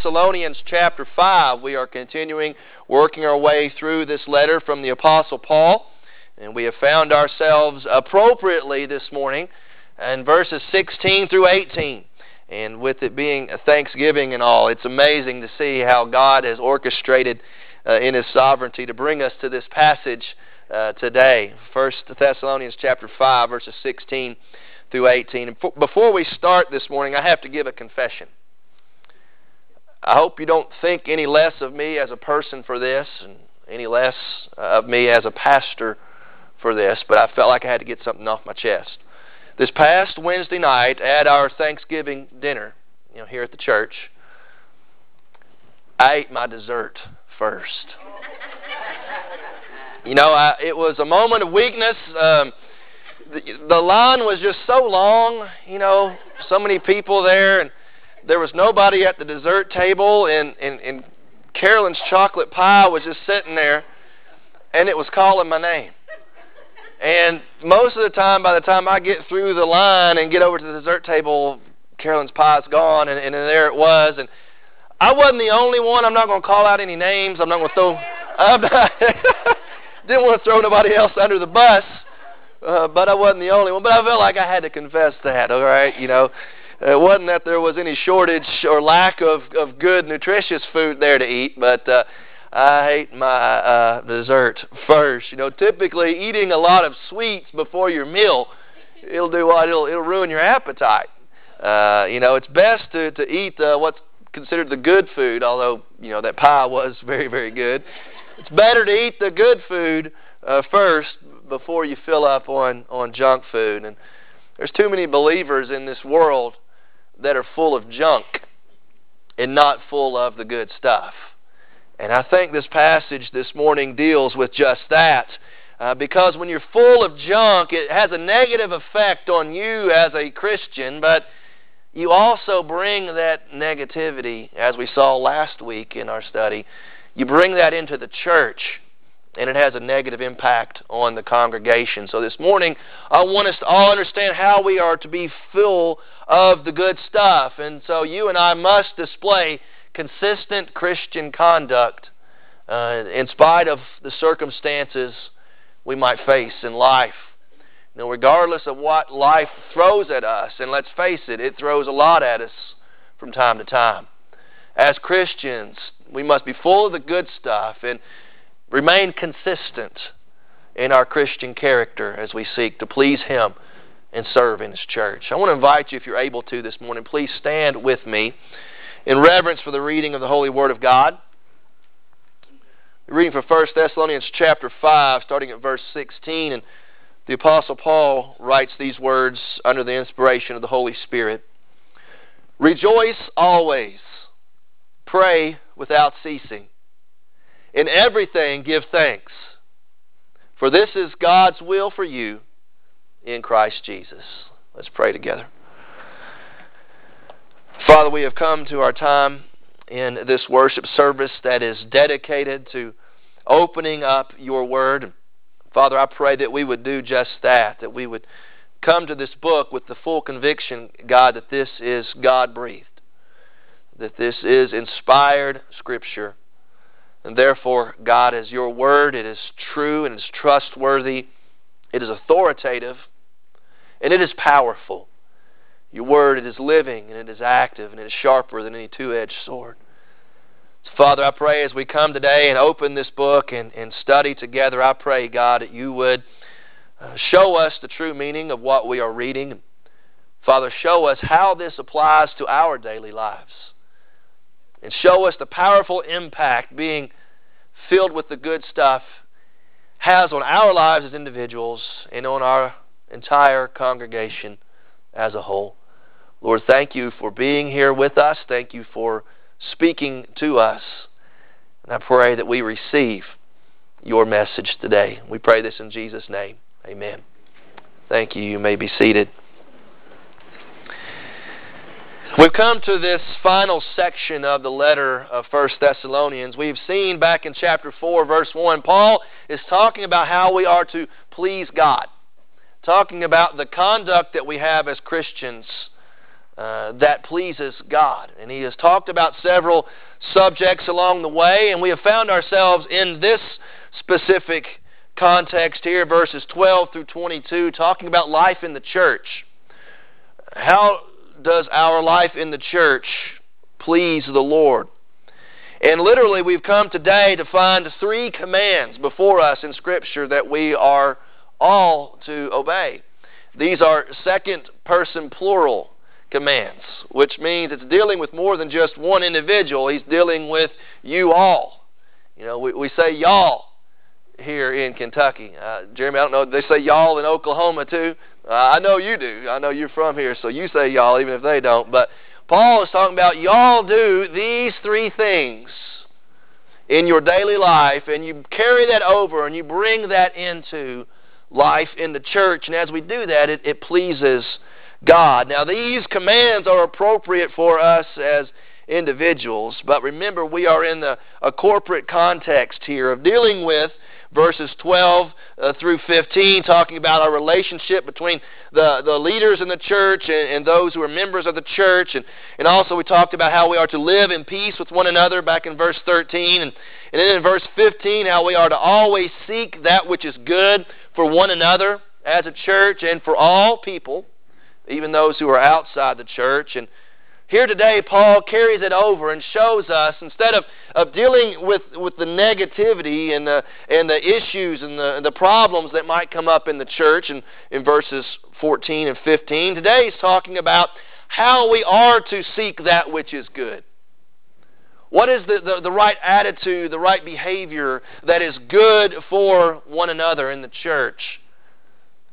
Thessalonians chapter 5. We are continuing working our way through this letter from the Apostle Paul, and we have found ourselves appropriately this morning in verses 16 through 18. And with it being a Thanksgiving and all, it's amazing to see how God has orchestrated uh, in His sovereignty to bring us to this passage uh, today. First Thessalonians chapter 5, verses 16 through 18. And before we start this morning, I have to give a confession. I hope you don't think any less of me as a person for this and any less of me as a pastor for this, but I felt like I had to get something off my chest. This past Wednesday night at our Thanksgiving dinner, you know, here at the church, I ate my dessert first. you know, I, it was a moment of weakness. Um, the, the line was just so long, you know, so many people there, and there was nobody at the dessert table, and, and, and Carolyn's chocolate pie was just sitting there, and it was calling my name. And most of the time, by the time I get through the line and get over to the dessert table, Carolyn's pie's gone, and, and there it was. And I wasn't the only one. I'm not going to call out any names. I'm not going to throw. I'm not, didn't want to throw nobody else under the bus, uh, but I wasn't the only one. But I felt like I had to confess that. All right, you know. It wasn't that there was any shortage or lack of, of good, nutritious food there to eat, but uh, I ate my uh, dessert first. You know, typically eating a lot of sweets before your meal, it'll do what? It'll, it'll ruin your appetite. Uh, you know, it's best to, to eat uh, what's considered the good food, although, you know, that pie was very, very good. It's better to eat the good food uh, first before you fill up on, on junk food. And there's too many believers in this world that are full of junk and not full of the good stuff. And I think this passage this morning deals with just that. Uh, because when you're full of junk, it has a negative effect on you as a Christian, but you also bring that negativity, as we saw last week in our study, you bring that into the church and it has a negative impact on the congregation. So this morning, I want us to all understand how we are to be full of the good stuff. And so you and I must display consistent Christian conduct uh, in spite of the circumstances we might face in life. Now, regardless of what life throws at us, and let's face it, it throws a lot at us from time to time. As Christians, we must be full of the good stuff and remain consistent in our Christian character as we seek to please Him and serve in His church. I want to invite you, if you're able to this morning, please stand with me in reverence for the reading of the Holy Word of God. reading from 1 Thessalonians chapter 5, starting at verse 16, and the Apostle Paul writes these words under the inspiration of the Holy Spirit Rejoice always, pray without ceasing. In everything, give thanks, for this is God's will for you in Christ Jesus. Let's pray together. Father, we have come to our time in this worship service that is dedicated to opening up your word. Father, I pray that we would do just that, that we would come to this book with the full conviction, God, that this is God breathed, that this is inspired Scripture and therefore, God, as your word, it is true and it is trustworthy, it is authoritative, and it is powerful. Your word, it is living and it is active and it is sharper than any two edged sword. So, Father, I pray as we come today and open this book and, and study together, I pray, God, that you would uh, show us the true meaning of what we are reading. Father, show us how this applies to our daily lives and show us the powerful impact being filled with the good stuff has on our lives as individuals and on our entire congregation as a whole. Lord, thank you for being here with us. Thank you for speaking to us. And I pray that we receive your message today. We pray this in Jesus' name. Amen. Thank you. You may be seated. We've come to this final section of the letter of First Thessalonians. We've seen back in chapter 4, verse 1, Paul is talking about how we are to please God, talking about the conduct that we have as Christians uh, that pleases God. And he has talked about several subjects along the way, and we have found ourselves in this specific context here, verses 12 through 22, talking about life in the church. How does our life in the church please the Lord? And literally, we've come today to find three commands before us in Scripture that we are all to obey. These are second person plural commands, which means it's dealing with more than just one individual. He's dealing with you all. You know, we, we say y'all here in Kentucky. Uh, Jeremy, I don't know, they say y'all in Oklahoma too. Uh, I know you do. I know you're from here, so you say y'all even if they don't. But Paul is talking about y'all do these three things in your daily life, and you carry that over and you bring that into life in the church. And as we do that, it, it pleases God. Now, these commands are appropriate for us as individuals, but remember, we are in the, a corporate context here of dealing with verses 12 uh, through 15, talking about our relationship between the, the leaders in the church and, and those who are members of the church. And, and also, we talked about how we are to live in peace with one another back in verse 13. And, and then in verse 15, how we are to always seek that which is good for one another as a church and for all people even those who are outside the church. And here today, Paul carries it over and shows us instead of, of dealing with, with the negativity and the, and the issues and the, the problems that might come up in the church in, in verses 14 and 15, today he's talking about how we are to seek that which is good. What is the, the, the right attitude, the right behavior that is good for one another in the church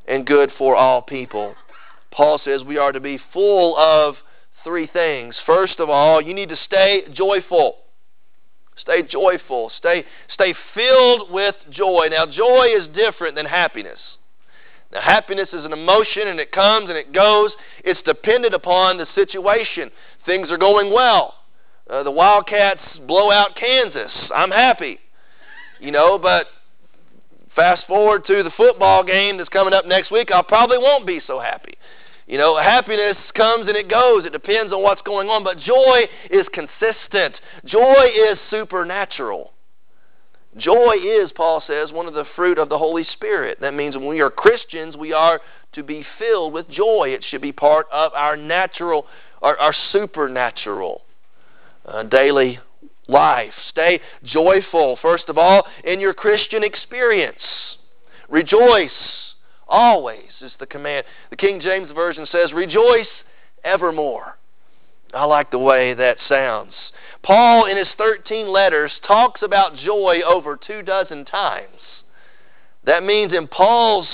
and good for all people? Paul says we are to be full of three things. First of all, you need to stay joyful. Stay joyful. Stay, stay filled with joy. Now, joy is different than happiness. Now, happiness is an emotion and it comes and it goes. It's dependent upon the situation. Things are going well. Uh, the Wildcats blow out Kansas. I'm happy. You know, but fast forward to the football game that's coming up next week, I probably won't be so happy. You know, happiness comes and it goes. It depends on what's going on. But joy is consistent, joy is supernatural. Joy is, Paul says, one of the fruit of the Holy Spirit. That means when we are Christians, we are to be filled with joy. It should be part of our natural, our, our supernatural uh, daily life. Stay joyful, first of all, in your Christian experience. Rejoice Always is the command. The King James Version says, Rejoice evermore. I like the way that sounds. Paul, in his 13 letters, talks about joy over two dozen times. That means, in Paul's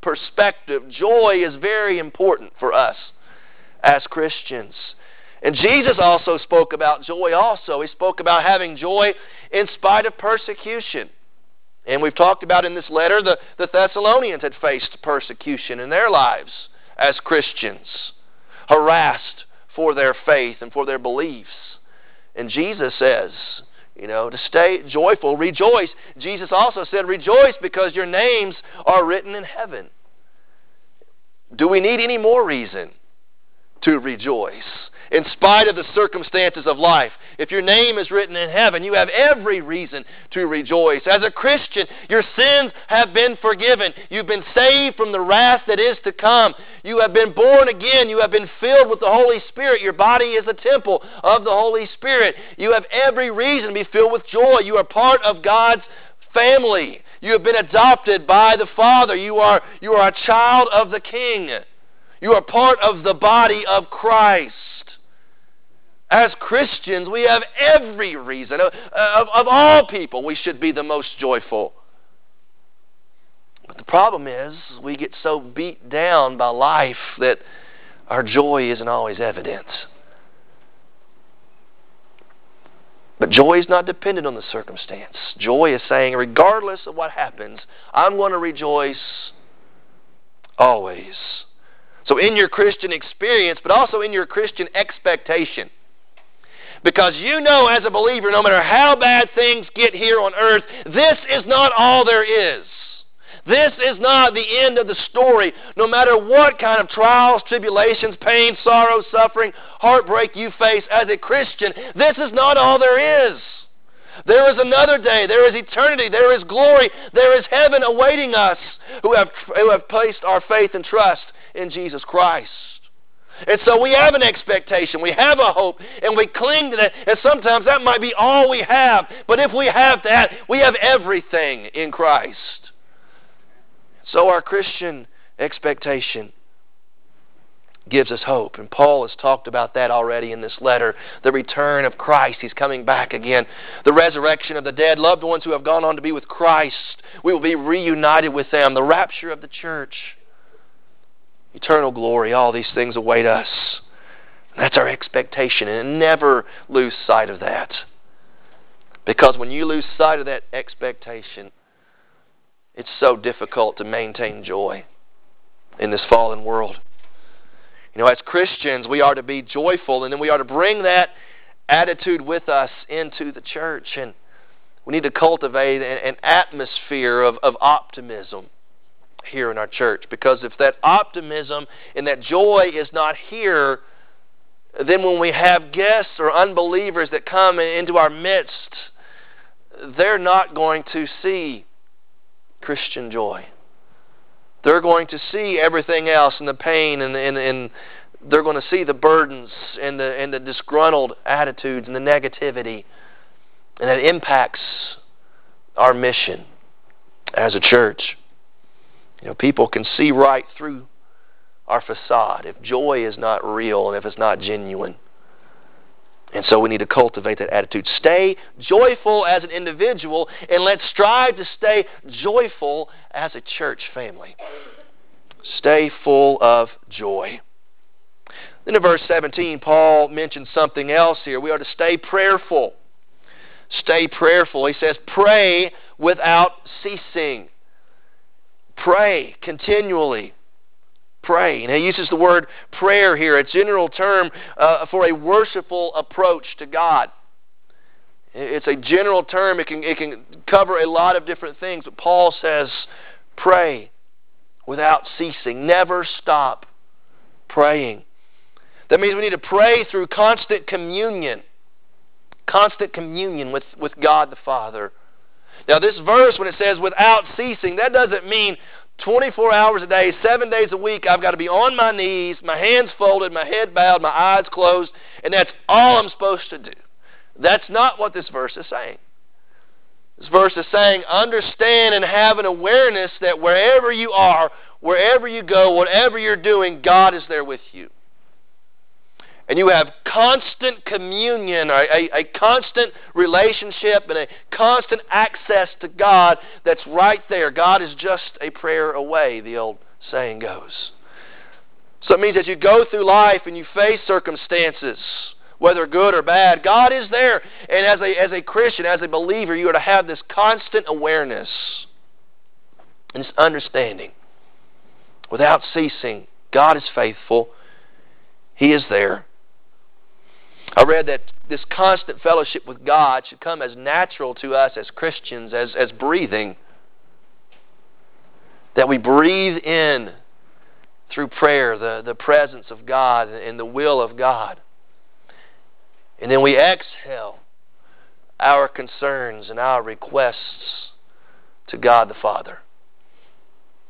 perspective, joy is very important for us as Christians. And Jesus also spoke about joy also. He spoke about having joy in spite of persecution. And we've talked about in this letter the, the Thessalonians had faced persecution in their lives as Christians, harassed for their faith and for their beliefs. And Jesus says, you know, to stay joyful, rejoice. Jesus also said, rejoice because your names are written in heaven. Do we need any more reason to rejoice? in spite of the circumstances of life. If your name is written in heaven, you have every reason to rejoice. As a Christian, your sins have been forgiven. You've been saved from the wrath that is to come. You have been born again. You have been filled with the Holy Spirit. Your body is a temple of the Holy Spirit. You have every reason to be filled with joy. You are part of God's family. You have been adopted by the Father. You are, you are a child of the King. You are part of the body of Christ. As Christians, we have every reason, of, of, all people, we should be the most joyful. But the problem is, we get so beat down by life that our joy isn't always evident. But joy is not dependent on the circumstance. Joy is saying, regardless of what happens, I'm going to rejoice always. So, in your Christian experience, but also in your Christian expectation. Because you know, as a believer, no matter how bad things get here on earth, this is not all there is. This is not the end of the story. No matter what kind of trials, tribulations, pain, sorrow, suffering, heartbreak you face as a Christian, this is not all there is. There is another day. There is eternity. There is glory. There is heaven awaiting us who have, who have placed our faith and trust in Jesus Christ. And so we have an expectation, we have a hope, and we cling to that. And sometimes that might be all we have. But if we have that, we have everything in Christ. So our Christian expectation gives us hope. And Paul has talked about that already in this letter. The return of Christ. He's coming back again. The resurrection of the dead, loved ones who have gone on to be with Christ. We will be reunited with them. The rapture of the church. Eternal glory. All these things await us. That's our expectation. And never lose sight of that. Because when you lose sight of that expectation, it's so difficult to maintain joy in this fallen world. You know, as Christians, we are to be joyful, and then we are to bring that attitude with us into the church. And we need to cultivate an, atmosphere of, of optimism here in our church. Because if that optimism and that joy is not here, then when we have guests or unbelievers that come into our midst, they're not going to see Christian joy. They're going to see everything else and the pain and, and, and they're going to see the burdens and the, and the disgruntled attitudes and the negativity. And that impacts our mission as a church. You know, people can see right through our facade if joy is not real and if it's not genuine. And so we need to cultivate that attitude. Stay joyful as an individual, and let's strive to stay joyful as a church family. Stay full of joy. Then in verse 17, Paul mentions something else here. We are to stay prayerful. Stay prayerful. He says, pray without ceasing. Pray continually pray. And he uses the word prayer here, a general term uh, for a worshipful approach to God. It's a general term. It can, it can cover a lot of different things. But Paul says, pray without ceasing. Never stop praying. That means we need to pray through constant communion. Constant communion with, with God the Father. Now, this verse, when it says without ceasing, that doesn't mean 24 hours a day, seven days a week, I've got to be on my knees, my hands folded, my head bowed, my eyes closed, and that's all I'm supposed to do. That's not what this verse is saying. This verse is saying, understand and have an awareness that wherever you are, wherever you go, whatever you're doing, God is there with you and you have constant communion, a, a, a, constant relationship, and a constant access to God that's right there. God is just a prayer away, the old saying goes. So it means that you go through life and you face circumstances, whether good or bad, God is there. And as a, as a Christian, as a believer, you are to have this constant awareness and this understanding. Without ceasing, God is faithful. He is there. I read that this constant fellowship with God should come as natural to us as Christians as, as breathing. That we breathe in through prayer the, the presence of God and the will of God. And then we exhale our concerns and our requests to God the Father.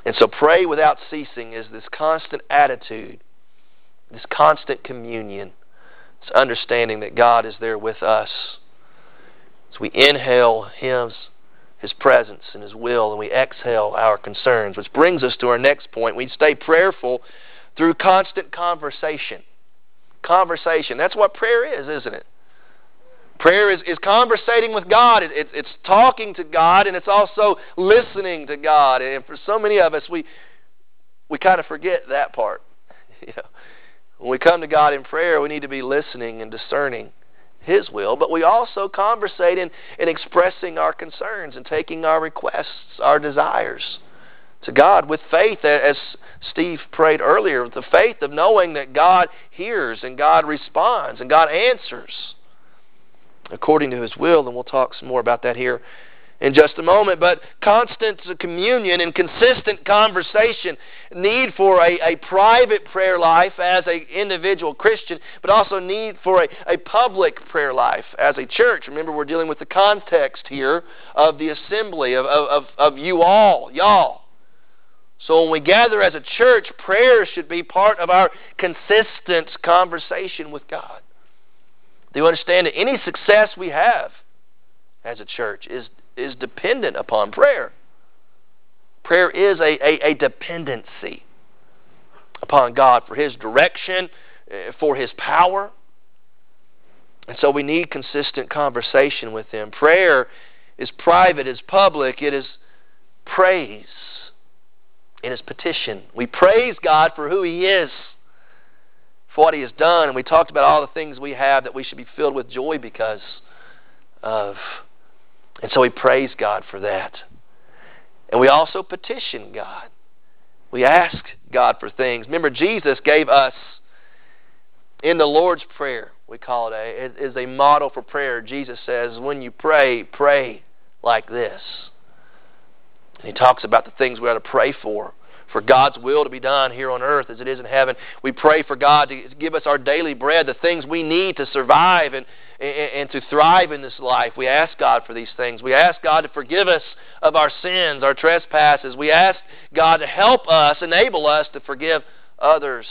And so, pray without ceasing is this constant attitude, this constant communion it's understanding that God is there with us. As we inhale His, His presence and His will, and we exhale our concerns, which brings us to our next point. We stay prayerful through constant conversation. Conversation. That's what prayer is, isn't it? Prayer is, is conversating with God. It, it, it's talking to God, and it's also listening to God. And for so many of us, we we kind of forget that part. you know, when we come to God in prayer, we need to be listening and discerning His will, but we also conversate in, in expressing our concerns and taking our requests, our desires to God with faith, as Steve prayed earlier, with the faith of knowing that God hears and God responds and God answers according to His will. And we'll talk some more about that here in just a moment. But constant communion and consistent conversation, need for a, a private prayer life as an individual Christian, but also need for a, a public prayer life as a church. Remember, we're dealing with the context here of the assembly, of, of, of you all, y'all. So when we gather as a church, prayer should be part of our consistent conversation with God. Do you understand that any success we have as a church is is dependent upon prayer. Prayer is a, a, a dependency upon God for His direction, eh, for His power. And so we need consistent conversation with Him. Prayer is private, is public, it is praise, it is petition. We praise God for who He is, for what He has done, and we talked about all the things we have that we should be filled with joy because of. And so we praise God for that. And we also petition God. We ask God for things. Remember, Jesus gave us in the Lord's Prayer, we call it, a, it is a model for prayer. Jesus says, when you pray, pray like this. And he talks about the things we ought to pray for for God's will to be done here on earth as it is in heaven. We pray for God to give us our daily bread, the things we need to survive and, and, and, to thrive in this life. We ask God for these things. We ask God to forgive us of our sins, our trespasses. We ask God to help us, enable us to forgive others.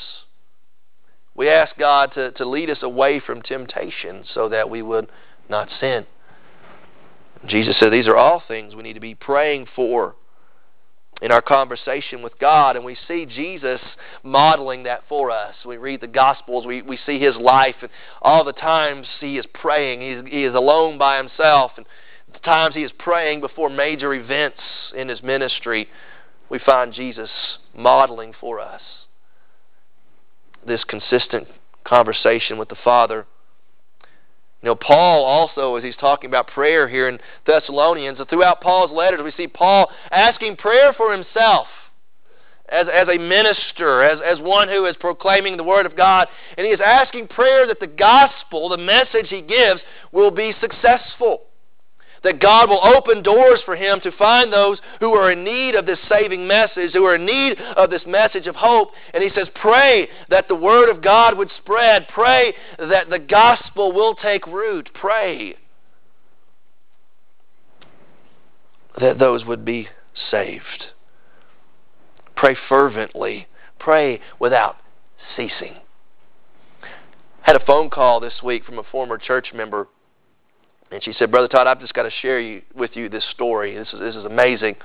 We ask God to, to lead us away from temptation so that we would not sin. Jesus said these are all things we need to be praying for in our conversation with God, and we see Jesus modeling that for us. We read the Gospels, we, we see his life, and all the times he is praying. He, he is alone by himself, and the times he is praying before major events in his ministry, we find Jesus modeling for us this consistent conversation with the Father. You know, Paul also, as he's talking about prayer here in Thessalonians, throughout Paul's letters, we see Paul asking prayer for himself as, as a minister, as, as one who is proclaiming the Word of God. And he is asking prayer that the gospel, the message he gives, will be successful that God will open doors for him to find those who are in need of this saving message, who are in need of this message of hope. And he says, Pray that the word of God would spread. Pray that the gospel will take root. Pray that those would be saved. Pray fervently. Pray without ceasing. I had a phone call this week from a former church member and she said, Brother Todd, I've just got to share you, with you this story. This is, this is amazing.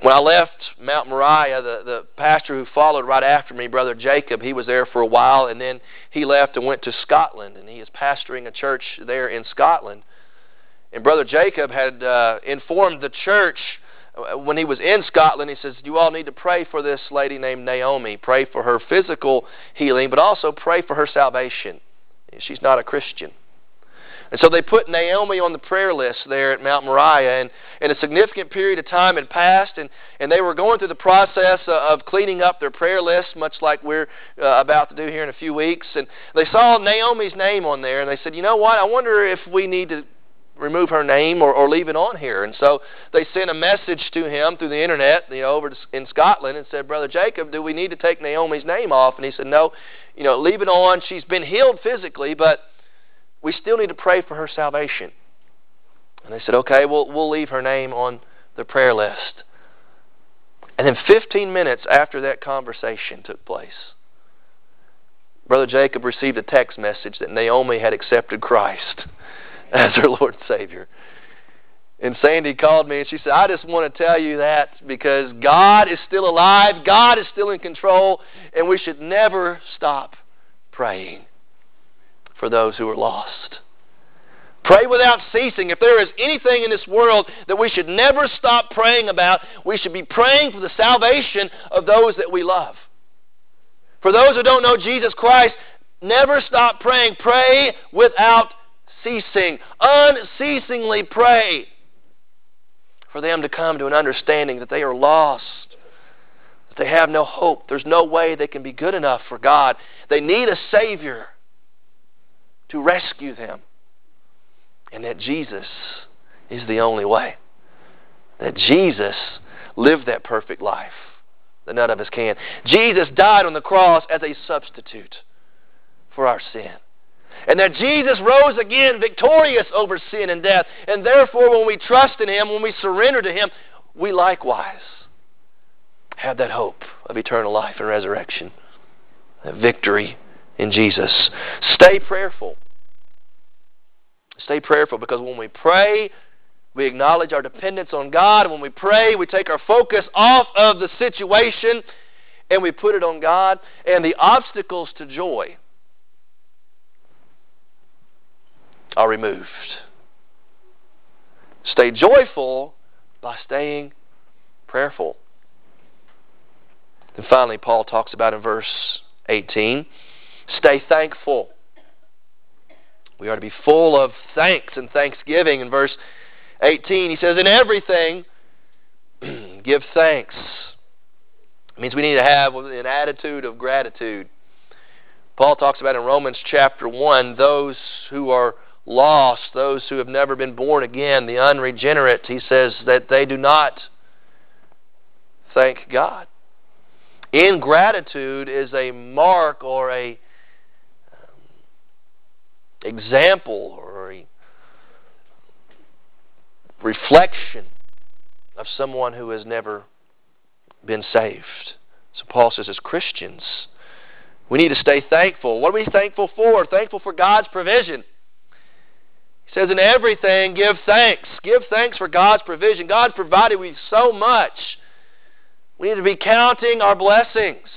When I left Mount Moriah, the, the pastor who followed right after me, Brother Jacob, he was there for a while, and then he left and went to Scotland, and he is pastoring a church there in Scotland. And Brother Jacob had uh, informed the church uh, when he was in Scotland, he says, You all need to pray for this lady named Naomi. Pray for her physical healing, but also pray for her salvation. She's not a Christian. And so they put Naomi on the prayer list there at Mount Moriah, and, and a significant period of time had passed, and, and they were going through the process of cleaning up their prayer list, much like we're uh, about to do here in a few weeks. And they saw Naomi's name on there, and they said, you know what, I wonder if we need to remove her name or, or leave it on here. And so they sent a message to him through the internet, you know, over to, in Scotland, and said, Brother Jacob, do we need to take Naomi's name off? And he said, No, you know, leave it on. She's been healed physically, but we still need to pray for her salvation. And they said, okay, we'll, we'll leave her name on the prayer list. And then 15 minutes after that conversation took place, Brother Jacob received a text message that Naomi had accepted Christ as her Lord and Savior. And Sandy called me and she said, I just want to tell you that because God is still alive, God is still in control, and we should never stop praying for those who are lost. Pray without ceasing. If there is anything in this world that we should never stop praying about, we should be praying for the salvation of those that we love. For those who don't know Jesus Christ, never stop praying. Pray without ceasing. Unceasingly pray for them to come to an understanding that they are lost, that they have no hope. There's no way they can be good enough for God. They need a Savior to rescue them. And that Jesus is the only way. That Jesus lived that perfect life that none of us can. Jesus died on the cross as a substitute for our sin. And that Jesus rose again victorious over sin and death. And therefore, when we trust in Him, when we surrender to Him, we likewise have that hope of eternal life and resurrection, that victory in Jesus. Stay prayerful. Stay prayerful because when we pray, we acknowledge our dependence on God. When we pray, we take our focus off of the situation and we put it on God. And the obstacles to joy are removed. Stay joyful by staying prayerful. And finally, Paul talks about in verse 18 stay thankful. We are to be full of thanks and thanksgiving. In verse 18, he says, In everything, give thanks. It means we need to have an attitude of gratitude. Paul talks about in Romans chapter 1 those who are lost, those who have never been born again, the unregenerate. He says that they do not thank God. Ingratitude is a mark or a example or a reflection of someone who has never been saved. So Paul says, as Christians, we need to stay thankful. What are we thankful for? Thankful for God's provision. He says, in everything, give thanks. Give thanks for God's provision. God provided we so much. We need to be counting our blessings.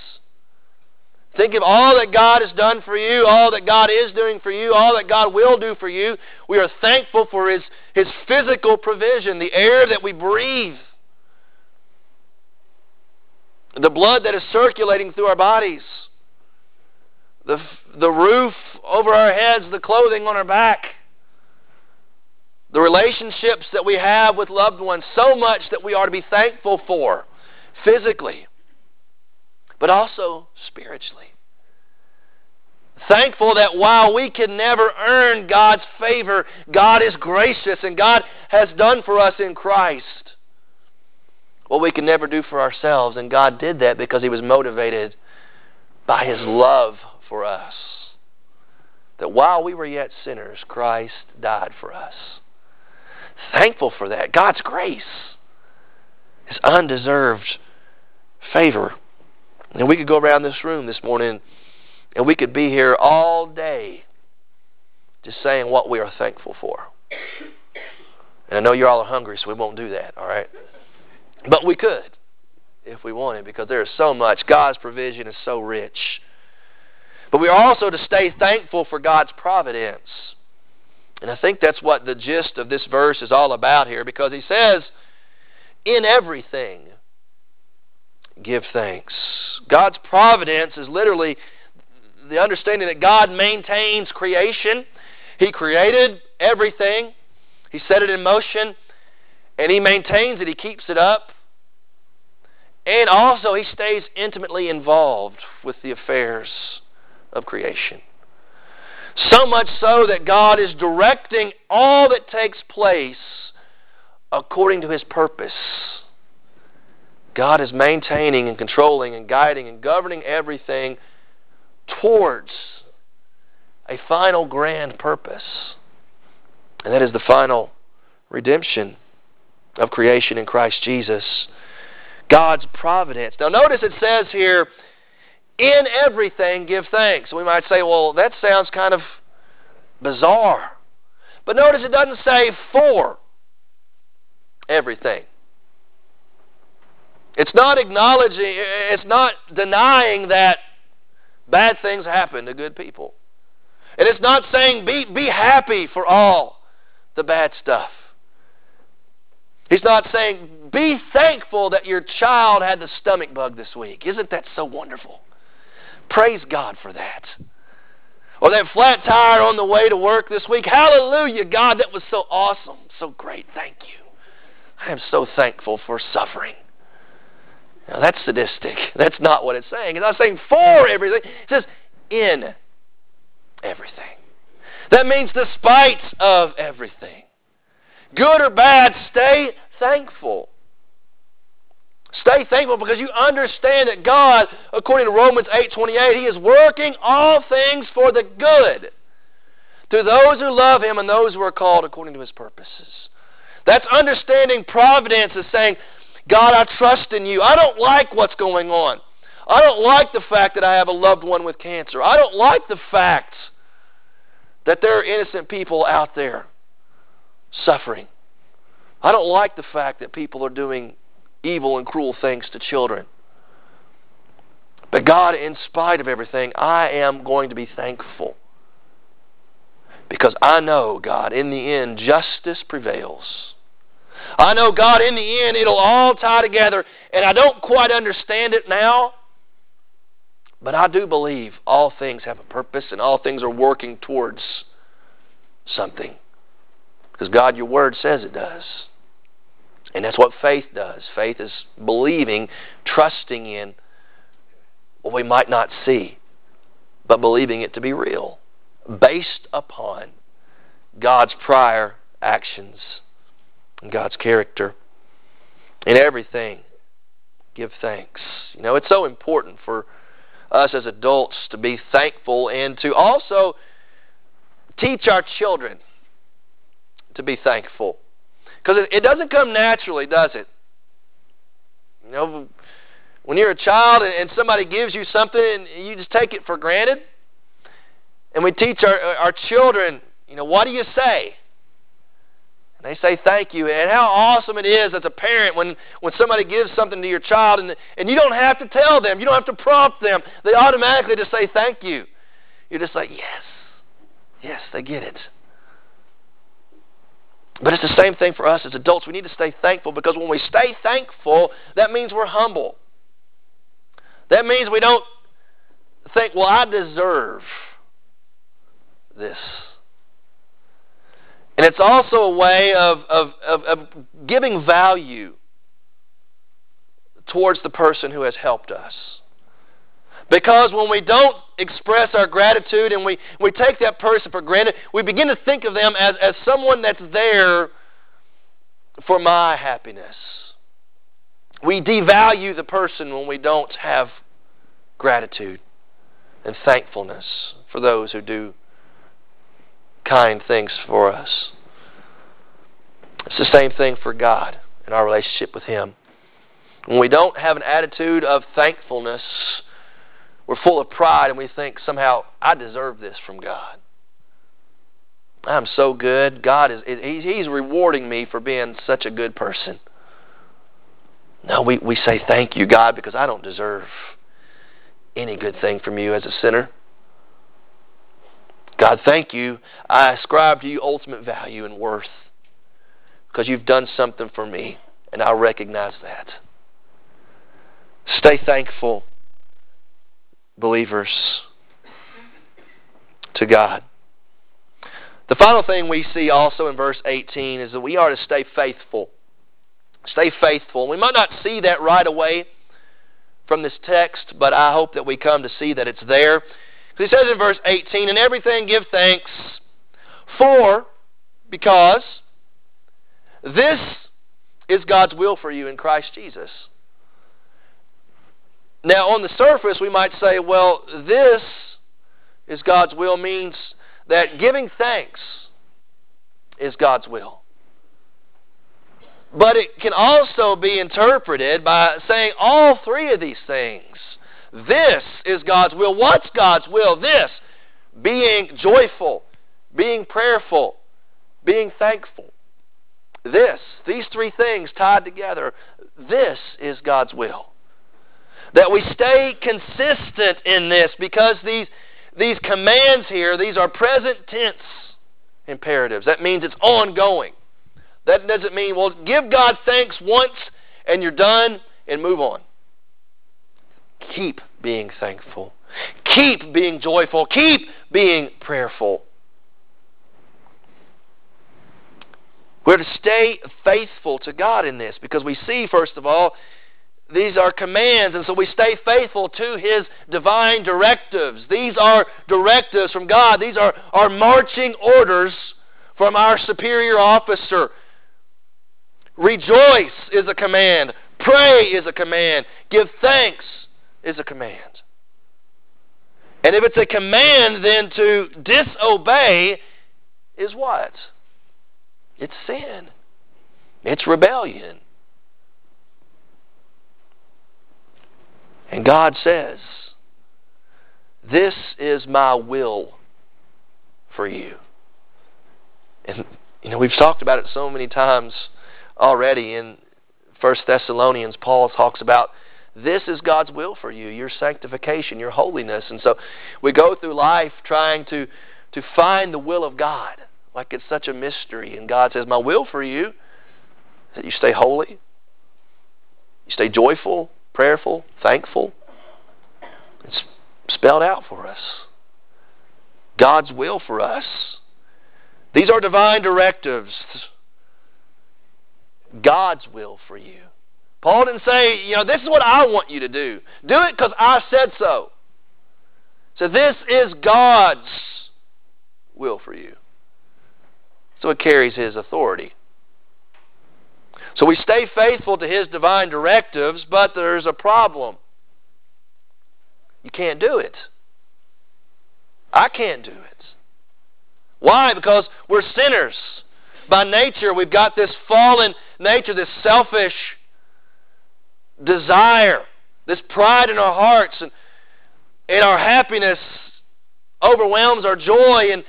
Think of all that God has done for you, all that God is doing for you, all that God will do for you. We are thankful for His, His physical provision, the air that we breathe, the blood that is circulating through our bodies, the, the roof over our heads, the clothing on our back, the relationships that we have with loved ones, so much that we are to be thankful for physically but also spiritually. Thankful that while we can never earn God's favor, God is gracious and God has done for us in Christ what we can never do for ourselves. And God did that because He was motivated by His love for us. That while we were yet sinners, Christ died for us. Thankful for that. God's grace, His undeserved favor. And we could go around this room this morning and we could be here all day just saying what we are thankful for. And I know you all are hungry, so we won't do that, all right? But we could if we wanted because there is so much. God's provision is so rich. But we are also to stay thankful for God's providence. And I think that's what the gist of this verse is all about here because he says, in everything, give thanks. God's providence is literally the understanding that God maintains creation. He created everything, He set it in motion, and He maintains it, He keeps it up. And also, He stays intimately involved with the affairs of creation. So much so that God is directing all that takes place according to His purpose. God is maintaining and controlling and guiding and governing everything towards a final grand purpose. And that is the final redemption of creation in Christ Jesus. God's providence. Now, notice it says here, in everything give thanks. We might say, well, that sounds kind of bizarre. But notice it doesn't say for everything. It's not acknowledging, it's not denying that bad things happen to good people. And it's not saying be, be happy for all the bad stuff. He's not saying be thankful that your child had the stomach bug this week. Isn't that so wonderful? Praise God for that. Or that flat tire on the way to work this week. Hallelujah, God, that was so awesome. So great. Thank you. I am so thankful for suffering. Now that's sadistic. That's not what it's saying. It's not saying for everything. It says in everything. That means despite of everything. Good or bad, stay thankful. Stay thankful because you understand that God, according to Romans 8:28, he is working all things for the good to those who love him and those who are called according to his purposes. That's understanding providence is saying, God, I trust in you. I don't like what's going on. I don't like the fact that I have a loved one with cancer. I don't like the fact that there are innocent people out there suffering. I don't like the fact that people are doing evil and cruel things to children. But God, in spite of everything, I am going to be thankful. Because I know, God, in the end, justice prevails. I know, God, in the end, it'll all tie together. And I don't quite understand it now. But I do believe all things have a purpose and all things are working towards something. Because, God, your word says it does. And that's what faith does. Faith is believing, trusting in what we might not see, but believing it to be real, based upon God's prior actions and God's character. In everything, give thanks. You know, it's so important for us as adults to be thankful and to also teach our children to be thankful. Because it, doesn't come naturally, does it? You know, when you're a child and somebody gives you something and you just take it for granted, and we teach our, our children, you know, what do you say? They say thank you. And how awesome it is as a parent when, when somebody gives something to your child and, and you don't have to tell them, you don't have to prompt them. They automatically just say thank you. You're just like, yes, yes, they get it. But it's the same thing for us as adults. We need to stay thankful because when we stay thankful, that means we're humble. That means we don't think, well, I deserve this. And it's also a way of, of, of, of giving value towards the person who has helped us. Because when we don't express our gratitude and we, we take that person for granted, we begin to think of them as, as someone that's there for my happiness. We devalue the person when we don't have gratitude and thankfulness for those who do kind things for us. It's the same thing for God in our relationship with Him. When we don't have an attitude of thankfulness, we're full of pride and we think somehow I deserve this from God. I'm so good. God is He's rewarding me for being such a good person. No, we, we say thank you, God, because I don't deserve any good thing from you as a sinner. God, thank you. I ascribe to you ultimate value and worth because you've done something for me, and I recognize that. Stay thankful believers to God. The final thing we see also in verse 18 is that we are to stay faithful. Stay faithful. We might not see that right away from this text, but I hope that we come to see that it's there. He says in verse 18, In everything give thanks, for, because, this is God's will for you in Christ Jesus. Now, on the surface, we might say, well, this is God's will means that giving thanks is God's will. But it can also be interpreted by saying all three of these things. This is God's will. What's God's will? This being joyful, being prayerful, being thankful. This, these three things tied together, this is God's will. That we stay consistent in this because these, these commands here, these are present tense imperatives. That means it's ongoing. That doesn't mean, well, give God thanks once and you're done and move on. Keep being thankful. Keep being joyful. Keep being prayerful. We're to stay faithful to God in this because we see, first of all, these are commands, and so we stay faithful to His divine directives. These are directives from God. These are, are marching orders from our superior officer Rejoice is a command. Pray is a command. Give thanks is a command. And if it's a command, then to disobey is what? It's sin. It's rebellion. And God says, This is my will for you. And, you know, we've talked about it so many times already in First Thessalonians. Paul talks about this is God's will for you, your sanctification, your holiness. And so we go through life trying to, to find the will of God like it's such a mystery. And God says, My will for you is that you stay holy, you stay joyful, prayerful, thankful. It's spelled out for us. God's will for us. These are divine directives. God's will for you. Paul didn't say, you know, this is what I want you to do. Do it because I said so. So this is God's will for you. So it carries His authority. So we stay faithful to His divine directives, but there's a problem. You can't do it. I can't do it. Why? Because we're sinners. By nature, we've got this fallen nature, this selfish desire, this pride in our hearts, and, and our happiness overwhelms our joy, and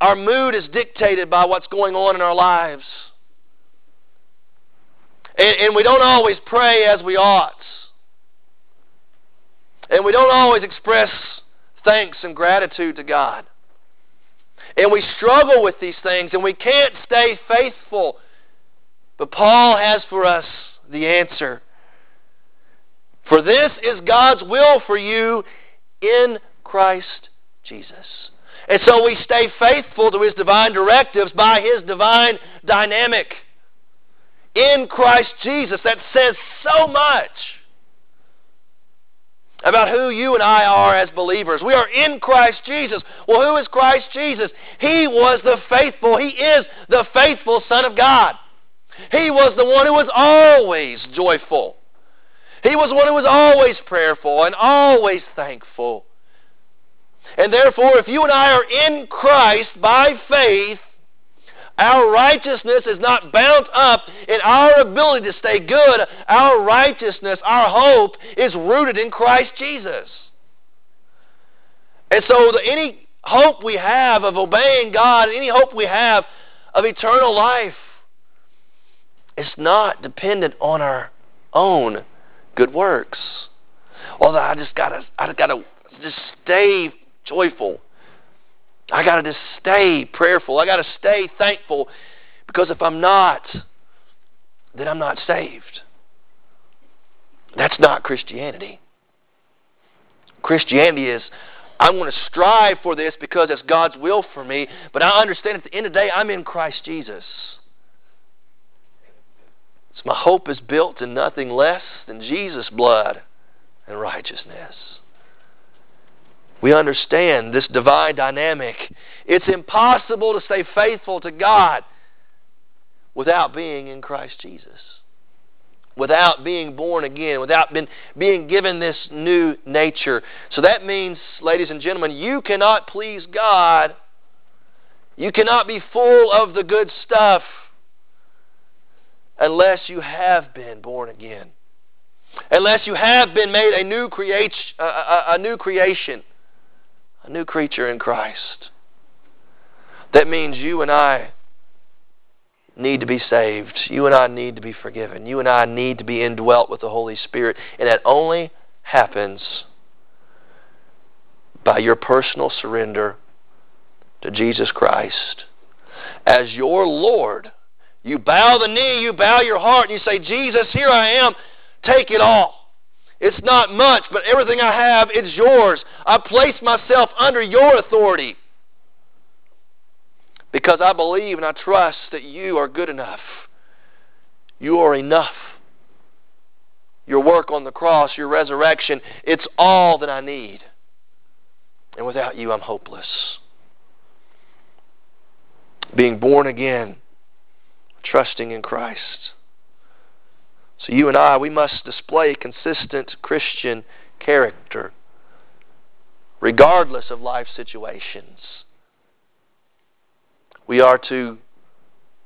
our mood is dictated by what's going on in our lives. And, and we don't always pray as we ought. And we don't always express thanks and gratitude to God. And we struggle with these things and we can't stay faithful. But Paul has for us the answer. For this is God's will for you in Christ Jesus. And so we stay faithful to His divine directives by His divine dynamic in Christ Jesus. That says so much about who you and I are as believers. We are in Christ Jesus. Well, who is Christ Jesus? He was the faithful, He is the faithful Son of God. He was the one who was always joyful. He was one who was always prayerful and always thankful. And therefore, if you and I are in Christ by faith, our righteousness is not bound up in our ability to stay good. Our righteousness, our hope, is rooted in Christ Jesus. And so, the, any hope we have of obeying God, any hope we have of eternal life, is not dependent on our own good works. Although I just gotta, I gotta just stay joyful. I got to just stay prayerful. I got to stay thankful because if I'm not, then I'm not saved. That's not Christianity. Christianity is I'm going to strive for this because it's God's will for me, but I understand at the end of the day I'm in Christ Jesus. So my hope is built in nothing less than Jesus' blood and righteousness we understand this divine dynamic. It's impossible to stay faithful to God without being in Christ Jesus, without being born again, without been, being given this new nature. So that means, ladies and gentlemen, you cannot please God. You cannot be full of the good stuff unless you have been born again. Unless you have been made a new, create, a, a, a new creation a new creature in Christ. That means you and I need to be saved. You and I need to be forgiven. You and I need to be indwelt with the Holy Spirit. And that only happens by your personal surrender to Jesus Christ as your Lord. You bow the knee, you bow your heart, and you say, Jesus, here I am. Take it all. It's not much, but everything I have, it's yours. I place myself under your authority because I believe and I trust that you are good enough. You are enough. Your work on the cross, your resurrection, it's all that I need. And without you, I'm hopeless. Being born again, trusting in Christ. So you and I, we must display consistent Christian character regardless of life situations. We are to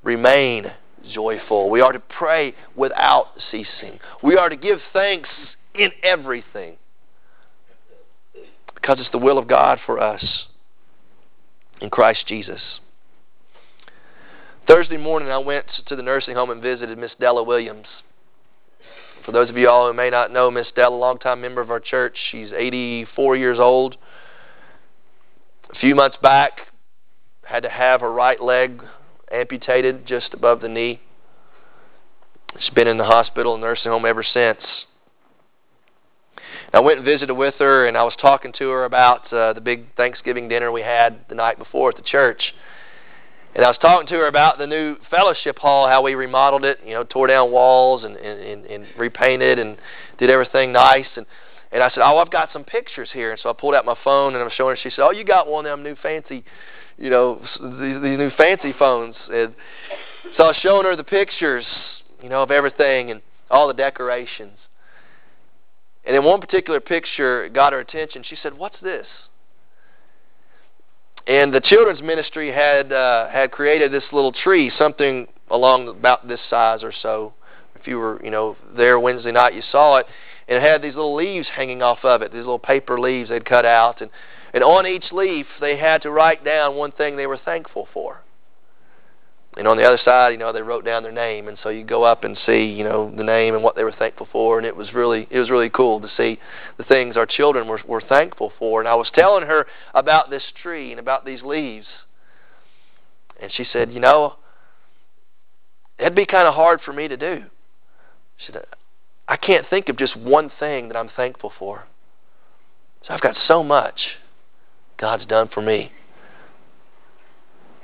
remain joyful. We are to pray without ceasing. We are to give thanks in everything because it's the will of God for us in Christ Jesus. Thursday morning, I went to the nursing home and visited Miss Della Williams. For those of you all who may not know Miss Della, a longtime member of our church, she's 84 years old. A few months back, had to have her right leg amputated just above the knee. She's been in the hospital and nursing home ever since. I went and visited with her, and I was talking to her about uh, the big Thanksgiving dinner we had the night before at the church. And I was talking to her about the new fellowship hall, how we remodeled it, you know, tore down walls and, and, and repainted and did everything nice. And, and I said, oh, I've got some pictures here. And so I pulled out my phone and I'm showing her. She said, oh, you got one of them new fancy, you know, these, these new fancy phones. And so I was showing her the pictures, you know, of everything and all the decorations. And in one particular picture got her attention. She said, "What's this?" And the children's ministry had uh, had created this little tree, something along about this size or so. If you were, you know, there Wednesday night, you saw it, and it had these little leaves hanging off of it. These little paper leaves they'd cut out, and and on each leaf they had to write down one thing they were thankful for. And on the other side, you know, they wrote down their name, and so you go up and see, you know, the name and what they were thankful for, and it was really, it was really cool to see the things our children were were thankful for. And I was telling her about this tree and about these leaves, and she said, you know, it'd be kind of hard for me to do. She said, I can't think of just one thing that I'm thankful for. So I've got so much God's done for me.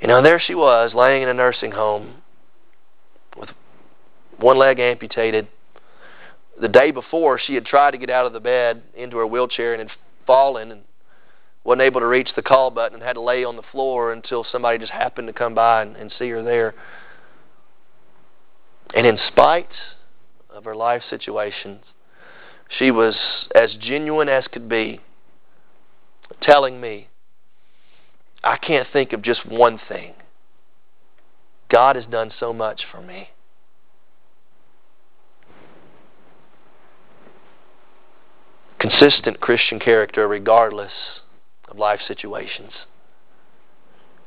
You know, there she was, laying in a nursing home with one leg amputated. The day before, she had tried to get out of the bed into her wheelchair and had fallen and wasn't able to reach the call button and had to lay on the floor until somebody just happened to come by and, and see her there. And in spite of her life situations, she was as genuine as could be, telling me I can't think of just one thing. God has done so much for me. Consistent Christian character regardless of life situations.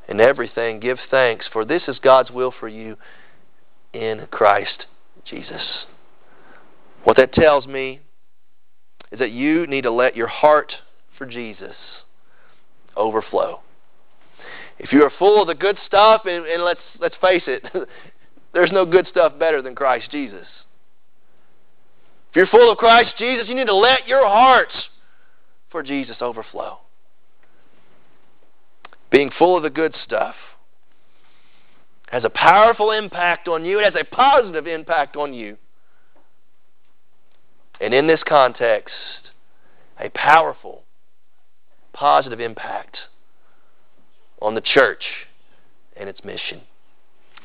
In everything, give thanks, for this is God's will for you in Christ Jesus. What that tells me is that you need to let your heart for Jesus overflow. If you are full of the good stuff, and, and let's let's face it, there's no good stuff better than Christ Jesus. If you're full of Christ Jesus, you need to let your hearts for Jesus overflow. Being full of the good stuff has a powerful impact on you. It has a positive impact on you. And in this context, a powerful, positive impact on the church and its mission.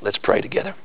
Let's pray together.